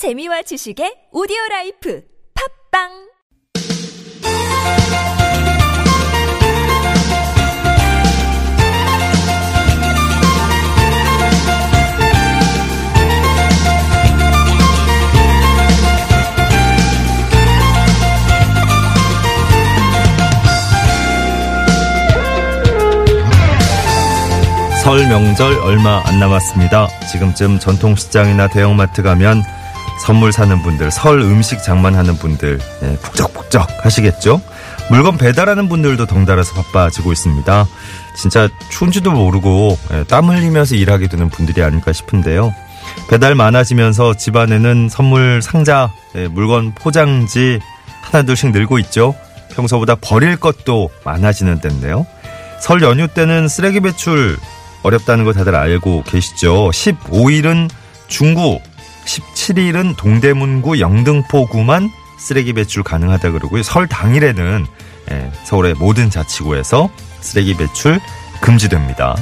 재미와 지식의 오디오 라이프 팝빵 설 명절 얼마 안 남았습니다. 지금쯤 전통시장이나 대형마트 가면 선물 사는 분들, 설 음식 장만하는 분들, 예, 북적북적 하시겠죠? 물건 배달하는 분들도 덩달아서 바빠지고 있습니다. 진짜 추운지도 모르고 예, 땀 흘리면서 일하게 되는 분들이 아닐까 싶은데요. 배달 많아지면서 집안에는 선물 상자, 예, 물건 포장지 하나둘씩 늘고 있죠. 평소보다 버릴 것도 많아지는 때인데요. 설 연휴 때는 쓰레기 배출 어렵다는 거 다들 알고 계시죠? 15일은 중구, 17일은 동대문구 영등포구만 쓰레기 배출 가능하다 그러고요. 설 당일에는 예, 서울의 모든 자치구에서 쓰레기 배출 금지됩니다.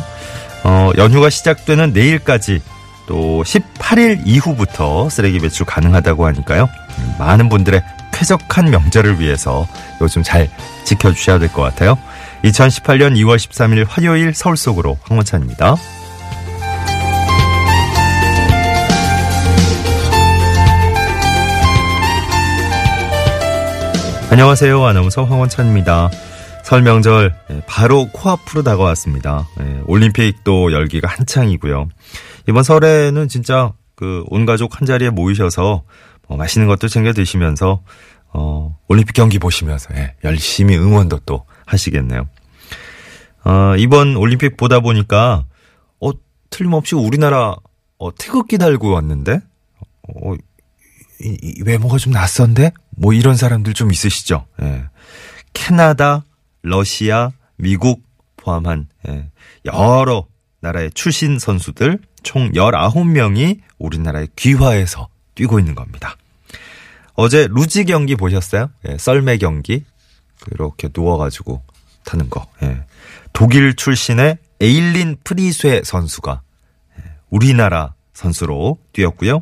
어, 연휴가 시작되는 내일까지 또 18일 이후부터 쓰레기 배출 가능하다고 하니까요. 음, 많은 분들의 쾌적한 명절을 위해서 요즘 잘 지켜주셔야 될 것 같아요. 2018년 2월 13일 화요일 서울 속으로 황원찬입니다. 안녕하세요. 아나운서 황원찬입니다. 설 명절 예, 바로 코앞으로 다가왔습니다. 예, 올림픽도 열기가 한창이고요. 이번 설에는 진짜 그 온 가족 한 자리에 모이셔서 뭐 맛있는 것도 챙겨 드시면서 어, 올림픽 경기 보시면서 예, 열심히 응원도 또 하시겠네요. 어, 이번 올림픽 보다 보니까 어, 틀림없이 우리나라 어, 태극기 달고 왔는데 어, 이, 이 외모가 좀 낯선데 뭐 이런 사람들 좀 있으시죠. 예. 캐나다, 러시아, 미국 포함한 예, 여러 나라의 출신 선수들 총 19명이 우리나라의 귀화해서 뛰고 있는 겁니다. 어제 루지 경기 보셨어요? 예, 썰매 경기. 그렇게 누워가지고 타는 거. 예. 독일 출신의 에일린 프리쇠 선수가 예, 우리나라 선수로 뛰었고요.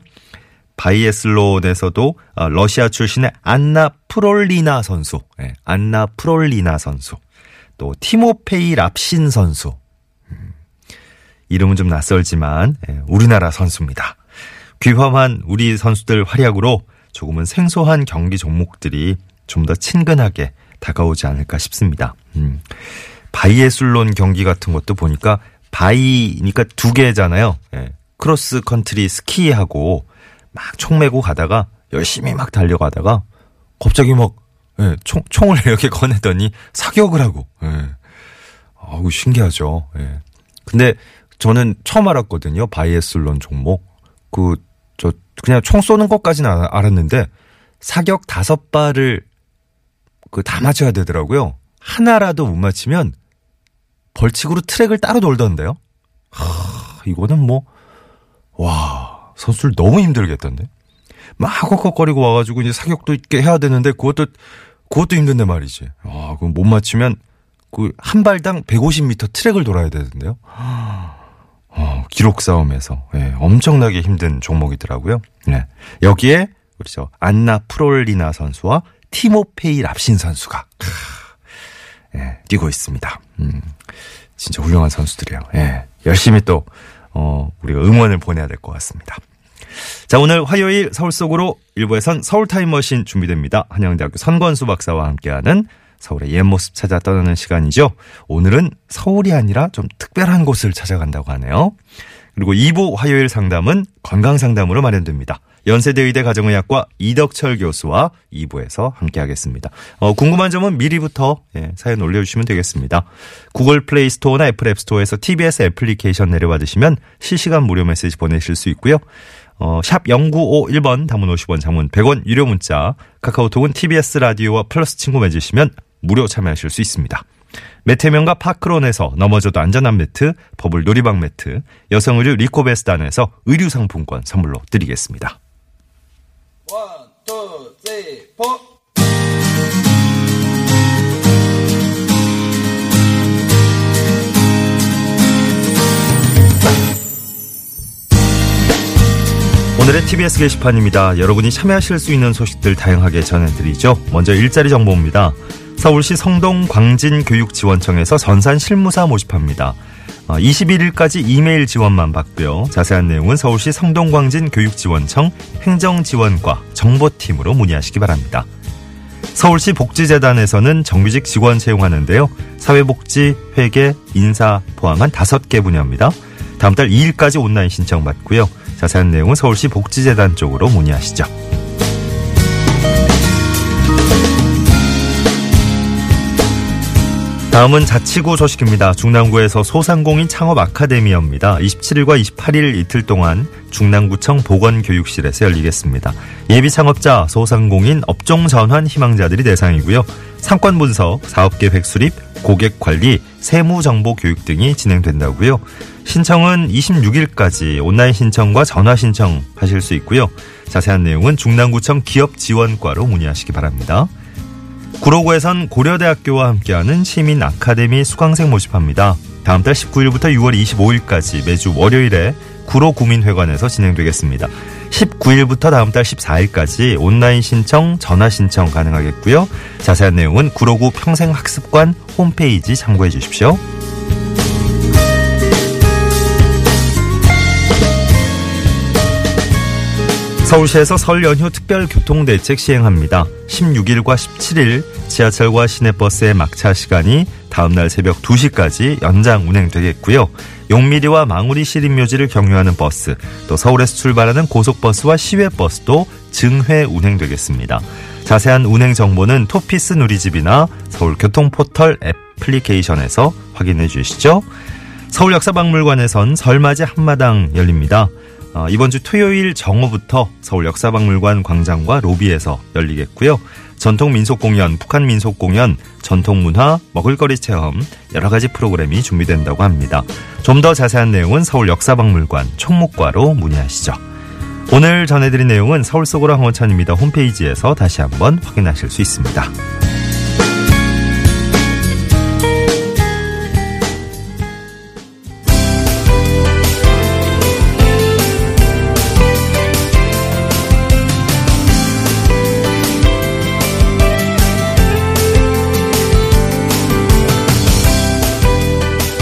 바이애슬론에서도 아, 러시아 출신의 안나 프롤리나 선수, 예, 안나 프롤리나 선수, 또 티모페이 랍신 선수. 음, 이름은 좀 낯설지만 예, 우리나라 선수입니다. 귀화한 우리 선수들 활약으로 조금은 생소한 경기 종목들이 좀 더 친근하게 다가오지 않을까 싶습니다. 음. 바이애슬론 경기 같은 것도 보니까 bi니까 두 개잖아요. 예. 크로스 컨트리 스키하고 막 총 메고 가다가 열심히 막 달려가다가 갑자기 막 예, 총, 총을 이렇게 꺼내더니 사격을 하고 예. 아우 신기하죠. 예. 근데 저는 처음 알았거든요. 바이애슬론 종목. 그 저 그냥 총 쏘는 것까지는 알았는데 사격 다섯 발을 그 다 맞춰야 되더라고요. 하나라도 못 맞히면 벌칙으로 트랙을 따로 돌던데요. 하, 이거는 뭐, 와, 선수를 너무 힘들겠던데. 막 헉헉거리고 와가지고 이제 사격도 있게 해야 되는데 그것도, 그것도 힘든데 말이지. 와, 그못 맞추면 그 한 발당 150m 트랙을 돌아야 되는데요. 어, 기록 싸움에서 예, 엄청나게 힘든 종목이더라고요. 네. 여기에 우리 저 안나 프롤리나 선수와 티모페이 랍신 선수가 예, 뛰고 있습니다. 음, 진짜 훌륭한 선수들이에요. 예, 열심히 또, 어, 우리가 응원을 보내야 될 것 같습니다. 자, 오늘 화요일 서울 속으로 일부에선 서울 타임머신 준비됩니다. 한양대학교 선건수 박사와 함께하는 서울의 옛 모습 찾아 떠나는 시간이죠. 오늘은 서울이 아니라 좀 특별한 곳을 찾아간다고 하네요. 그리고 2부 화요일 상담은 건강 상담으로 마련됩니다. 연세대 의대 가정의학과 이덕철 교수와 2부에서 함께하겠습니다. 어, 궁금한 점은 미리부터 예, 사연 올려주시면 되겠습니다. 구글 플레이 스토어나 애플 앱 스토어에서 TBS 애플리케이션 내려받으시면 실시간 무료 메시지 보내실 수 있고요. 어, 샵 0951번 담은 50원 장문 100원 유료 문자 카카오톡은 TBS 라디오와 플러스 친구 맺으시면 무료 참여하실 수 있습니다. 매태명과 파크론에서 넘어져도 안전한 매트, 버블 놀이방 매트, 여성 의류 리코베스단에서 의류 상품권 선물로 드리겠습니다. 오늘의 TBS 게시판입니다. 여러분이 참여하실 수 있는 소식들 다양하게 전해드리죠. 먼저 일자리 정보입니다. 서울시 성동 광진교육지원청에서 전산 실무사 모집합니다. 21일까지 어, 이메일 지원만 받고요. 자세한 내용은 서울시 성동광진 교육지원청 행정지원과 정보팀으로 문의하시기 바랍니다. 서울시 복지재단에서는 정규직 직원 채용하는데요. 사회복지, 회계, 인사 포함한 5개 분야입니다. 다음 달 2일까지 온라인 신청 받고요. 자세한 내용은 서울시 복지재단 쪽으로 문의하시죠. 다음은 자치구 소식입니다. 중남구에서 소상공인 창업 아카데미입니다. 27일과 28일 이틀 동안 중남구청 보건교육실에서 열리겠습니다. 예비 창업자, 소상공인, 업종 전환 희망자들이 대상이고요. 상권 분석, 사업 계획 수립, 고객 관리, 세무 정보 교육 등이 진행된다고요. 신청은 26일까지 온라인 신청과 전화 신청 하실 수 있고요. 자세한 내용은 중남구청 기업 지원과로 문의하시기 바랍니다. 구로구에선 고려대학교와 함께하는 시민 아카데미 수강생 모집합니다. 다음 달 19일부터 6월 25일까지 매주 월요일에 구로구민회관에서 진행되겠습니다. 19일부터 다음 달 14일까지 온라인 신청, 전화 신청 가능하겠고요. 자세한 내용은 구로구 평생학습관 홈페이지 참고해 주십시오. 서울시에서 설 연휴 특별 교통대책 시행합니다. 16일과 17일 지하철과 시내버스의 막차 시간이 다음날 새벽 2시까지 연장 운행되겠고요. 용미리와 망우리 시립묘지를 경유하는 버스, 또 서울에서 출발하는 고속버스와 시외버스도 증회 운행되겠습니다. 자세한 운행 정보는 토피스 누리집이나 서울교통포털 애플리케이션에서 확인해 주시죠. 서울역사박물관에선 설맞이 한마당 열립니다. 어, 이번 주 토요일 정오부터 서울 역사박물관 광장과 로비에서 열리겠고요. 전통 민속 공연, 북한 민속 공연, 전통 문화, 먹을거리 체험 여러 가지 프로그램이 준비된다고 합니다. 좀 더 자세한 내용은 서울 역사박물관 총무과로 문의하시죠. 오늘 전해드린 내용은 서울 속으로 황원찬입니다. 홈페이지에서 다시 한번 확인하실 수 있습니다.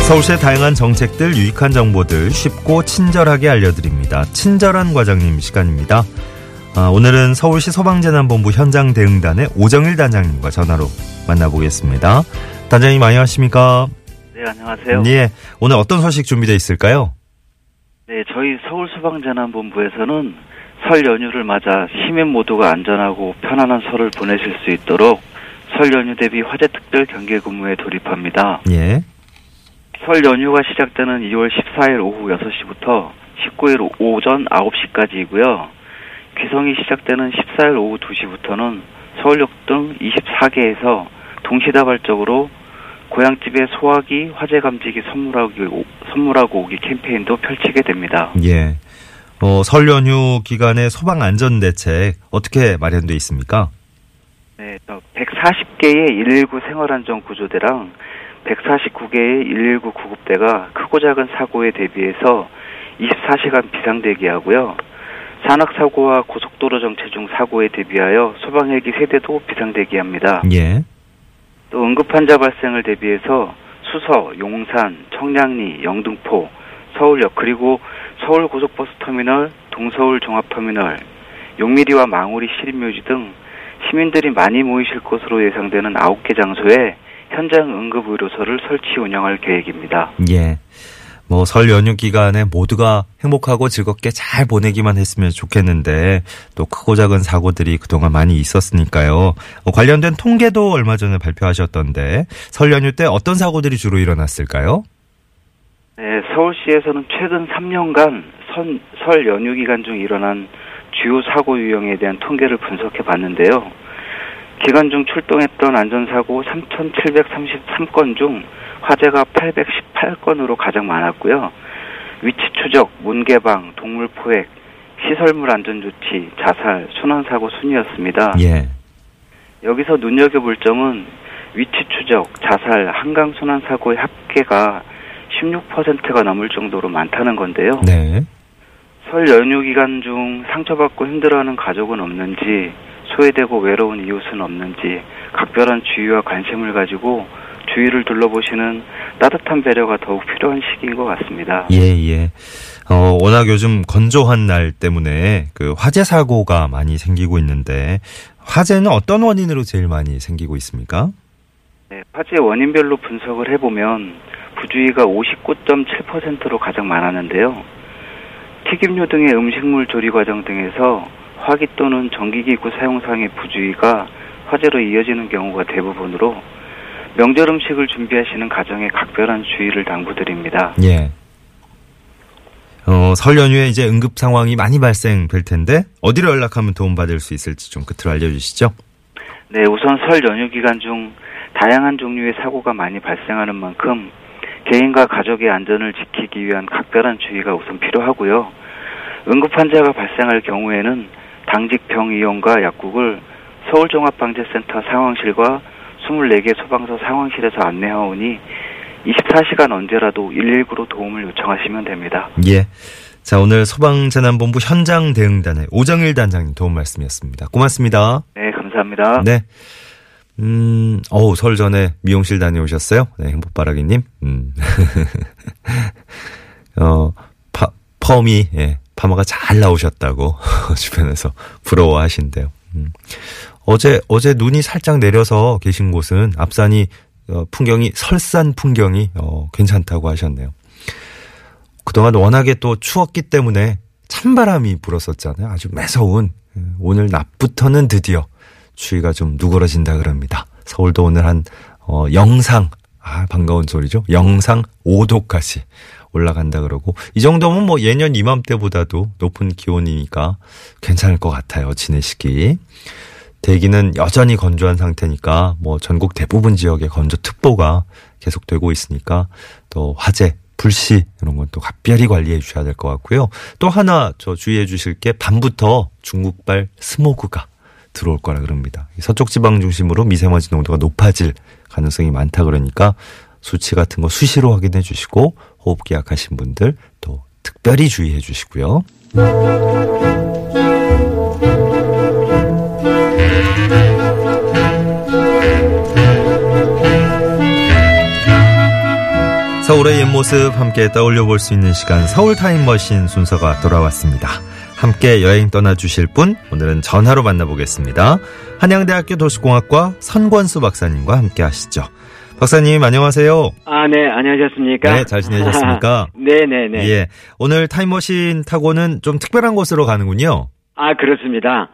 서울시의 다양한 정책들, 유익한 정보들 쉽고 친절하게 알려드립니다. 친절한 과장님 시간입니다. 아, 오늘은 서울시 소방재난본부 현장 대응단의 오정일 단장님과 전화로 만나보겠습니다. 단장님 안녕하십니까? 네, 안녕하세요. 예, 오늘 어떤 소식 준비되어 있을까요? 네, 저희 서울 소방재난본부에서는 설 연휴를 맞아 시민 모두가 안전하고 편안한 설을 보내실 수 있도록 설 연휴 대비 화재 특별 경계 근무에 돌입합니다. 예. 설 연휴가 시작되는 2월 14일 오후 6시부터 19일 오전 9시까지이고요. 귀성이 시작되는 14일 오후 2시부터는 서울역 등 24개에서 동시다발적으로 고향집에 소화기, 화재 감지기 선물하고, 선물하고 오기 캠페인도 펼치게 됩니다. 예. 어, 설 연휴 기간에 소방 안전 대책 어떻게 마련돼 있습니까? 네, 140개의 119 생활안전 구조대랑 149개의 119 구급대가 크고 작은 사고에 대비해서 24시간 비상대기하고요. 산악사고와 고속도로 정체 중 사고에 대비하여 소방헬기 세대도 비상대기합니다. 예. 또 응급환자 발생을 대비해서 수서, 용산, 청량리, 영등포, 서울역 그리고 서울 고속버스 터미널, 동서울 종합터미널, 용미리와 망우리 시립묘지 등 시민들이 많이 모이실 것으로 예상되는 9개 장소에 현장 응급 의료소를 설치 운영할 계획입니다. 예. 뭐 설 연휴 기간에 모두가 행복하고 즐겁게 잘 보내기만 했으면 좋겠는데 또 크고 작은 사고들이 그동안 많이 있었으니까요. 어, 관련된 통계도 얼마 전에 발표하셨던데 설 연휴 때 어떤 사고들이 주로 일어났을까요? 네, 서울시에서는 최근 3년간 선, 설 연휴 기간 중 일어난 주요 사고 유형에 대한 통계를 분석해 봤는데요. 기간 중 출동했던 안전사고 3,733건 중 화재가 818건으로 가장 많았고요. 위치 추적, 문 개방, 동물 포획, 시설물 안전 조치, 자살, 순환사고 순이었습니다. 예. 여기서 눈여겨볼 점은 위치 추적, 자살, 한강 순환 사고의 합계가 16%가 넘을 정도로 많다는 건데요. 네. 설 연휴 기간 중 상처받고 힘들어하는 가족은 없는지 소외되고 외로운 이웃은 없는지 각별한 주의와 관심을 가지고 주위를 둘러보시는 따뜻한 배려가 더욱 필요한 시기인 것 같습니다. 예, 예. 어, 워낙 요즘 건조한 날 때문에 그 화재 사고가 많이 생기고 있는데 화재는 어떤 원인으로 제일 많이 생기고 있습니까? 네, 화재 원인별로 분석을 해보면 부주의가 59.7%로 가장 많았는데요. 튀김류 등의 음식물 조리 과정 등에서 화기 또는 전기기구 사용상의 부주의가 화재로 이어지는 경우가 대부분으로 명절 음식을 준비하시는 가정에 각별한 주의를 당부드립니다. 예. 어, 설 연휴에 이제 응급 상황이 많이 발생될 텐데 어디로 연락하면 도움받을 수 있을지 좀 끝으로 알려주시죠. 네, 우선 설 연휴 기간 중 다양한 종류의 사고가 많이 발생하는 만큼 개인과 가족의 안전을 지키기 위한 각별한 주의가 우선 필요하고요. 응급 환자가 발생할 경우에는 당직 병 이용과 약국을 서울종합방재센터 상황실과 24개 소방서 상황실에서 안내하오니 24시간 언제라도 119로 도움을 요청하시면 됩니다. 예. 자, 오늘 소방재난본부 현장 대응단의 오정일 단장님 도움 말씀이었습니다. 고맙습니다. 네, 감사합니다. 네. 음, 어우, 설 전에 미용실 다녀오셨어요? 네, 행복바라기님. 음. 어, 파, 펌이, 예, 파마가 잘 나오셨다고 주변에서 부러워하신대요. 음. 어제, 어제 눈이 살짝 내려서 계신 곳은 앞산이, 어, 풍경이, 설산 풍경이, 어, 괜찮다고 하셨네요. 그동안 워낙에 또 추웠기 때문에 찬바람이 불었었잖아요. 아주 매서운. 오늘 낮부터는 드디어 추위가 좀 누그러진다 그럽니다. 서울도 오늘 한, 어, 영상, 아, 반가운 소리죠. 영상 5도까지 올라간다 그러고, 이 정도면 뭐 예년 이맘때보다도 높은 기온이니까 괜찮을 것 같아요. 지내시기. 대기는 여전히 건조한 상태니까 뭐 전국 대부분 지역에 건조특보가 계속되고 있으니까 또 화재, 불씨 이런 건 또 각별히 관리해 주셔야 될 것 같고요. 또 하나 저 주의해 주실 게 밤부터 중국발 스모그가 들어올 거라 그럽니다. 서쪽 지방 중심으로 미세먼지 농도가 높아질 가능성이 많다 그러니까 수치 같은 거 수시로 확인해 주시고 호흡기 약하신 분들 또 특별히 주의해 주시고요. 서울의 옛 모습 함께 떠올려 볼 수 있는 시간 서울 타임머신 순서가 돌아왔습니다. 함께 여행 떠나 주실 분 오늘은 전화로 만나보겠습니다. 한양대학교 도시공학과 선권수 박사님과 함께 하시죠. 박사님 안녕하세요. 아, 네, 안녕하셨습니까? 네, 잘 지내셨습니까? 네 네 네. 예, 오늘 타임머신 타고는 좀 특별한 곳으로 가는군요. 아, 그렇습니다.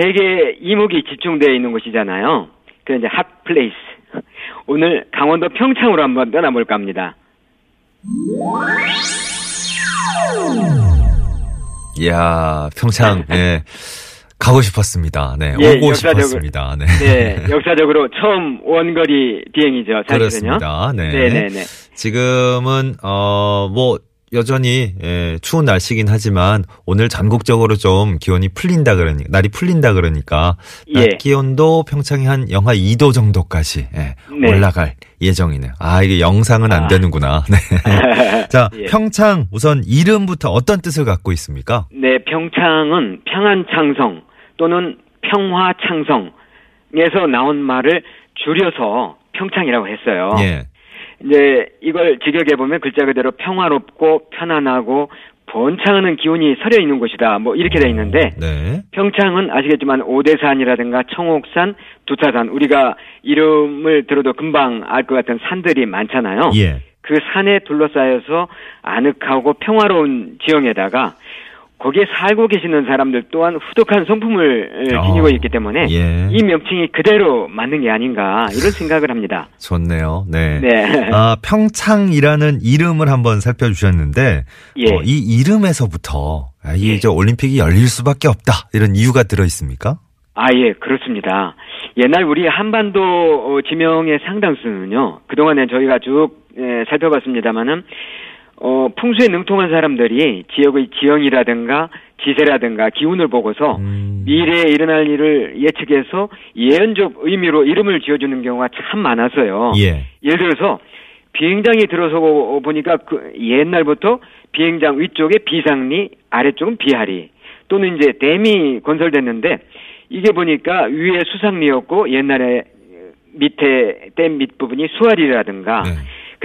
세계 이목이 집중되어 있는 곳이잖아요. 그 이제 hot place. 오늘 강원도 평창으로 한번 떠나볼까 합니다. 이야, 평창, 예. 가고 싶었습니다. 네, 예, 오고 역사적으로- 싶었습니다. 네. 네, 역사적으로 처음 원거리 비행이죠. 사실은요. 그렇습니다. 네. 네네네. 지금은 어 뭐 여전히 예, 추운 날씨긴 하지만 오늘 전국적으로 좀 기온이 풀린다 그러니 날이 풀린다 그러니까 예. 낮 기온도 평창이 한 영하 2도 정도까지 예, 네. 올라갈 예정이네요. 아 이게 영상은 안 아. 되는구나. 네. 자 예. 평창 우선 이름부터 어떤 뜻을 갖고 있습니까? 네, 평창은 평안 창성 또는 평화 창성에서 나온 말을 줄여서 평창이라고 했어요. 예. 이제 이걸 직역해 보면 글자 그대로 평화롭고 편안하고 번창하는 기운이 서려 있는 곳이다. 뭐 이렇게 돼 있는데 네. 평창은 아시겠지만 오대산이라든가 청옥산, 두타산 우리가 이름을 들어도 금방 알 것 같은 산들이 많잖아요. 예. 그 산에 둘러싸여서 아늑하고 평화로운 지형에다가 거기에 살고 계시는 사람들 또한 후덕한 성품을 에, 어, 지니고 있기 때문에 예. 이 명칭이 그대로 맞는 게 아닌가 이런 생각을 합니다. 좋네요. 네. 네. 아, 평창이라는 이름을 한번 살펴주셨는데, 예. 어, 이 이름에서부터, 아, 이 예. 저 올림픽이 열릴 수밖에 없다. 이런 이유가 들어 있습니까? 아, 예, 그렇습니다. 옛날 우리 한반도 어, 지명의 상당수는요, 그동안에 저희가 쭉 예, 살펴봤습니다만은, 어, 풍수에 능통한 사람들이 지역의 지형이라든가 지세라든가 기운을 보고서 음. 미래에 일어날 일을 예측해서 예언적 의미로 이름을 지어주는 경우가 참 많아서요. 예. 예를 들어서 비행장이 들어서고 보니까 그 옛날부터 비행장 위쪽에 비상리, 아래쪽은 비하리 또는 이제 댐이 건설됐는데 이게 보니까 위에 수상리였고 옛날에 밑에 댐 밑부분이 수아리라든가 네.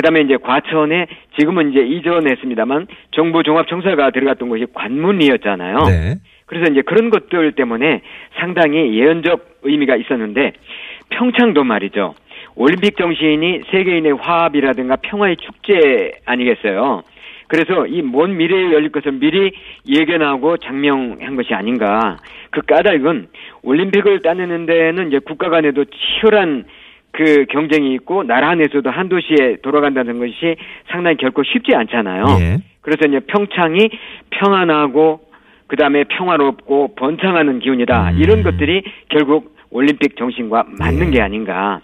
그다음에 이제 과천에 지금은 이제 이전했습니다만 정부 종합청사가 들어갔던 곳이 관문리였잖아요. 네. 그래서 이제 그런 것들 때문에 상당히 예언적 의미가 있었는데 평창도 말이죠. 올림픽 정신이 세계인의 화합이라든가 평화의 축제 아니겠어요. 그래서 이 먼 미래에 열릴 것을 미리 예견하고 장명한 것이 아닌가. 그 까닭은 올림픽을 따내는 데는 이제 국가 간에도 치열한 그 경쟁이 있고 나라 안에서도 한 도시에 돌아간다는 것이 상당히 결코 쉽지 않잖아요. 예. 그래서 이제 평창이 평안하고 그 다음에 평화롭고 번창하는 기운이다. 음. 이런 것들이 결국 올림픽 정신과 맞는 예. 게 아닌가.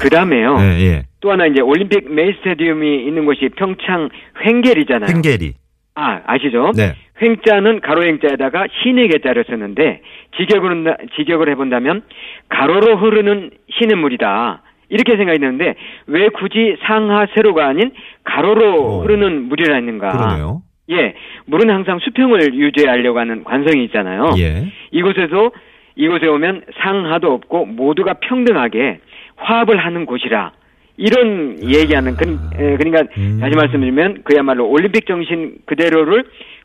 그 다음에요. 예, 예. 또 하나 이제 올림픽 메인 스타디움이 있는 곳이 평창 횡계리잖아요. 횡계리. 아, 아시죠? 네. 횡자는 가로 행자에다가 신의 개자를 썼는데 직역으로 직역을 해본다면 가로로 흐르는 신의 물이다. 이렇게 생각했는데 왜 굳이 상하 세로가 아닌 가로로 오. 흐르는 물이라 했는가? 그러네요. 예, 물은 항상 수평을 유지하려고 하는 관성이 있잖아요. 예. 이곳에서 이곳에 오면 상하도 없고 모두가 평등하게 화합을 하는 곳이라 이런 얘기하는 그, 에, 그러니까 음. 다시 말씀드리면 그야말로 올림픽 정신 그대로를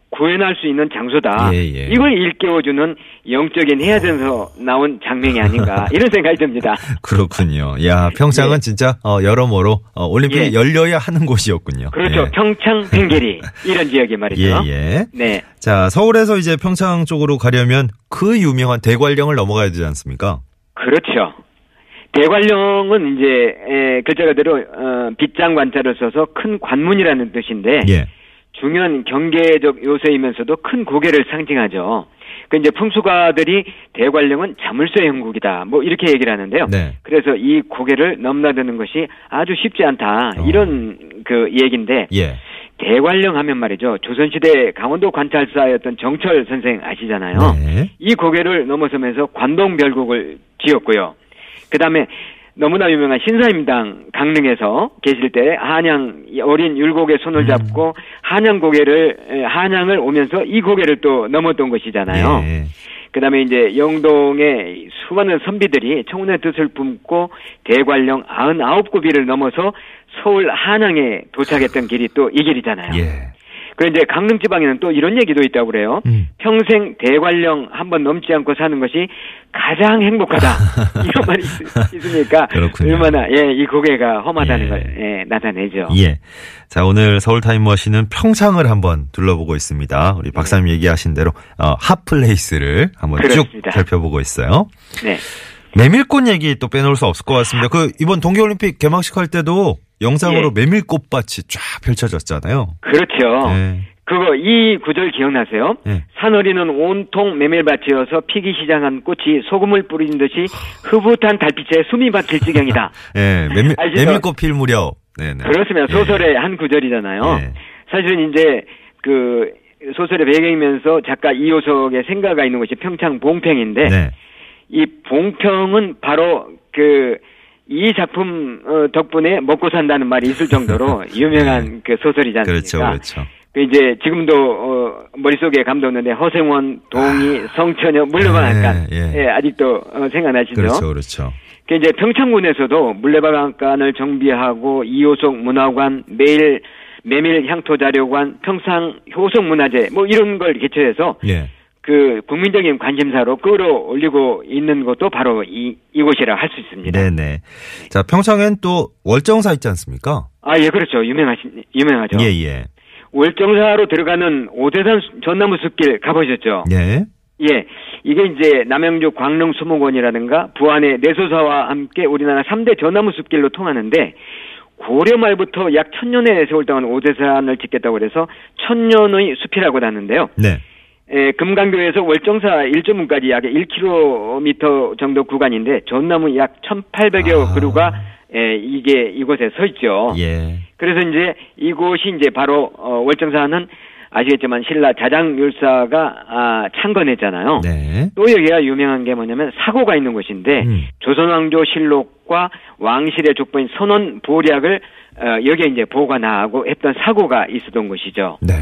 구현할 수 있는 장소다. 예, 예. 이걸 일깨워주는 영적인 해야전에서 나온 장면이 아닌가 이런 생각이 듭니다. 그렇군요. 야, 평창은 예. 진짜 어, 여러모로 어, 올림픽이 예. 열려야 하는 곳이었군요. 그렇죠. 예. 평창 횡계리 이런 지역이 말이죠. 예, 예. 네, 자, 서울에서 이제 평창 쪽으로 가려면 그 유명한 대관령을 넘어가야 되지 않습니까? 그렇죠. 대관령은 이제 에, 글자 그대로 어, 빗장 관자를 써서 큰 관문이라는 뜻인데 예. 중요한 경계적 요소이면서도 큰 고개를 상징하죠. 그 이제 풍수가들이 대관령은 자물쇠 형국이다. 뭐 이렇게 얘기를 하는데요. 네. 그래서 이 고개를 넘나드는 것이 아주 쉽지 않다. 어. 이런 그 얘기인데 예. 대관령 하면 말이죠. 조선시대 강원도 관찰사였던 정철 선생 아시잖아요. 네. 이 고개를 넘어서면서 관동별국을 지었고요. 그 다음에 너무나 유명한 신사임당 강릉에서 계실 때 한양 어린 율곡의 손을 음. 잡고 한양 고개를 에, 한양을 오면서 이 고개를 또 넘었던 것이잖아요. 예. 그다음에 이제 영동의 수많은 선비들이 청운의 뜻을 품고 대관령 99구비를 넘어서 서울 한양에 도착했던 길이 또 이 길이잖아요. 예. 그런데 강릉 지방에는 또 이런 얘기도 있다고 그래요. 음. 평생 대관령 한 번 넘지 않고 사는 것이 가장 행복하다. 이런 말이 있- 그렇군요. 얼마나 예, 이 고개가 험하다는 예. 걸 예, 나타내죠. 예. 자, 오늘 서울 타임머신은 평창을 한번 둘러보고 있습니다. 우리 박사님 얘기하신 대로 어, 핫플레이스를 한번 쭉 그렇습니다. 살펴보고 있어요. 네. 메밀꽃 얘기 또 빼놓을 수 없을 것 같습니다. 그 이번 동계올림픽 개막식 할 때도 영상으로 예. 메밀꽃밭이 쫙 펼쳐졌잖아요. 그렇죠. 예. 그거 이 구절 기억나세요? 예. 산허리는 온통 메밀밭이어서 피기 시작한 꽃이 소금을 뿌린 듯이 흐뭇한 달빛에 숨이 박힐 지경이다. 예, 메밀, 아시죠? 메밀꽃 필 무렵. 네네. 그렇습니다. 예. 소설의 한 구절이잖아요. 예. 사실은 이제 그 소설의 배경이면서 작가 이호석의 생가가 있는 곳이 평창 봉평인데 네. 이 봉평은 바로 그 이 작품 어, 덕분에 먹고 산다는 말이 있을 정도로 유명한 그 소설이지 그렇죠, 않습니까? 그렇죠. 그 이제 지금도 어, 머릿속에 감도는데 허생원, 동희, 성처녀, 물레방앗간 예, 예. 예, 아직도 어, 생각나시죠? 그렇죠, 그렇죠. 그 이제 평창군에서도 물레방앗간을 정비하고 이호석 문화관, 매일 메밀 향토 자료관, 평상 효성 문화재 뭐 이런 걸 개최해서 예. 그 국민적인 관심사로 끌어올리고 있는 것도 바로 이 이곳이라 할 수 있습니다. 네네. 자, 평창엔 또 월정사 있지 않습니까? 아, 예, 그렇죠. 유명하신 유명하죠. 예, 예. 월정사로 들어가는 오대산 전나무 숲길 가보셨죠? 예. 예, 이게 이제 남양주 광릉 수목원이라든가 부안의 내소사와 함께 우리나라 3대 전나무 숲길로 통하는데 고려 말부터 약 천년의 세월 동안 오대산을 짓겠다고 그래서 천년의 숲이라고 하는데요. 네. 에, 금강교에서 월정사 1조문까지 약 1km 정도 구간인데 전나무 약 1,800여 아. 그루가 에, 이게 이곳에 서 있죠. 예. 그래서 이제 이곳이 이제 바로 어, 월정사는 아시겠지만 신라 자장율사가 아, 창건했잖아요. 네. 또 여기가 유명한 게 뭐냐면 사고가 있는 곳인데 음. 조선왕조 실록 선덕과 왕실의 족보인 선원 보략을 어, 여기에 이제 보관하고 했던 사고가 있었던 곳이죠. 네.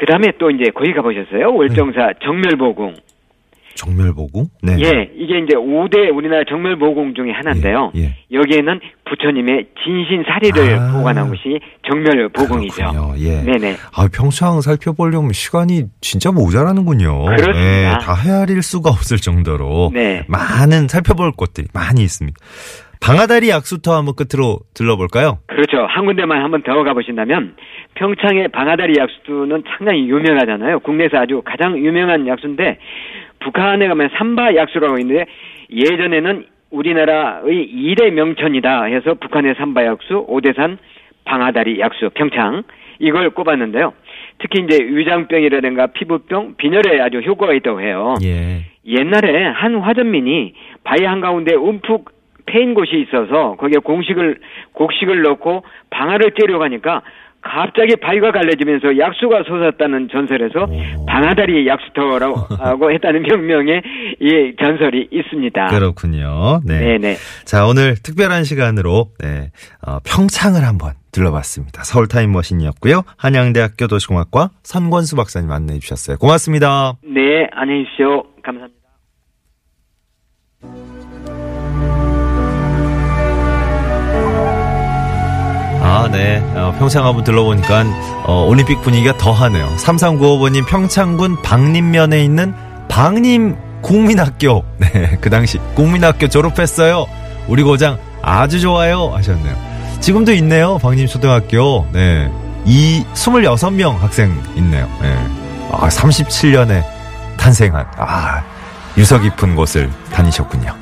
그 다음에 또 이제 거기 가보셨어요? 월정사 정멸보궁. 정멸보궁? 네. 예, 이게 이제 5대 우리나라 정멸보궁 중에 하나인데요. 예, 예. 여기에는 부처님의 진신 사리를 아. 보관한 곳이 정멸보궁이죠. 예. 네네. 아, 평창 살펴보려면 시간이 진짜 모자라는군요. 그렇습니다. 예, 다 헤아릴 수가 없을 정도로 네. 많은 살펴볼 곳들이 많이 있습니다. 방아다리 약수터 한번 끝으로 들러볼까요? 그렇죠. 한 군데만 한번 더 가보신다면 평창의 방아다리 약수는 상당히 유명하잖아요. 국내에서 아주 가장 유명한 약수인데 북한에 가면 삼바 약수라고 있는데 예전에는 우리나라의 일대 명천이다 해서 북한의 삼바 약수, 오대산, 방아다리 약수, 평창 이걸 꼽았는데요. 특히 이제 위장병이라든가 피부병, 빈혈에 아주 효과가 있다고 해요. 예. 옛날에 한 화전민이 바위 한가운데 움푹 패인 곳이 있어서 거기에 공식을 곡식을 넣고 방아를 째려고 하니까 갑자기 바위가 갈라지면서 약수가 솟았다는 전설에서 오. 방아다리 약수터라고 했다는 명명의 이 전설이 있습니다. 그렇군요. 네. 네네. 자, 오늘 특별한 시간으로 네, 어, 평창을 한번 들러봤습니다. 서울 타임머신이었고요. 한양대학교 도시공학과 선권수 박사님 안내해 주셨어요. 고맙습니다. 네, 안녕히 계십시오. 감사합니다. 아, 네. 어, 평창 한번 들러보니까 어, 올림픽 분위기가 더하네요. 3395번님 평창군 방림면에 있는 방림 국민학교. 네, 그 당시 국민학교 졸업했어요. 우리 고장 아주 좋아요 하셨네요. 지금도 있네요. 방림초등학교. 네. 이 26명 학생 있네요. 네. 아, 37년에 탄생한 아, 유서 깊은 곳을 다니셨군요.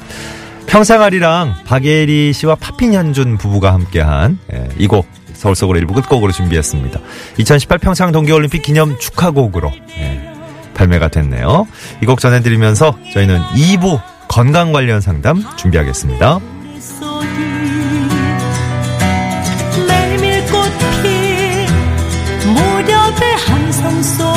평상아리랑 박예리 씨와 파핀 현준 부부가 함께한 예, 이곡 서울 속으로 일부 끝곡으로 준비했습니다. 2018 평창 동계올림픽 기념 축하곡으로 예, 발매가 됐네요. 이 곡 전해드리면서 저희는 2부 건강 관련 상담 준비하겠습니다. 메밀꽃 피 무렵의 함성 소리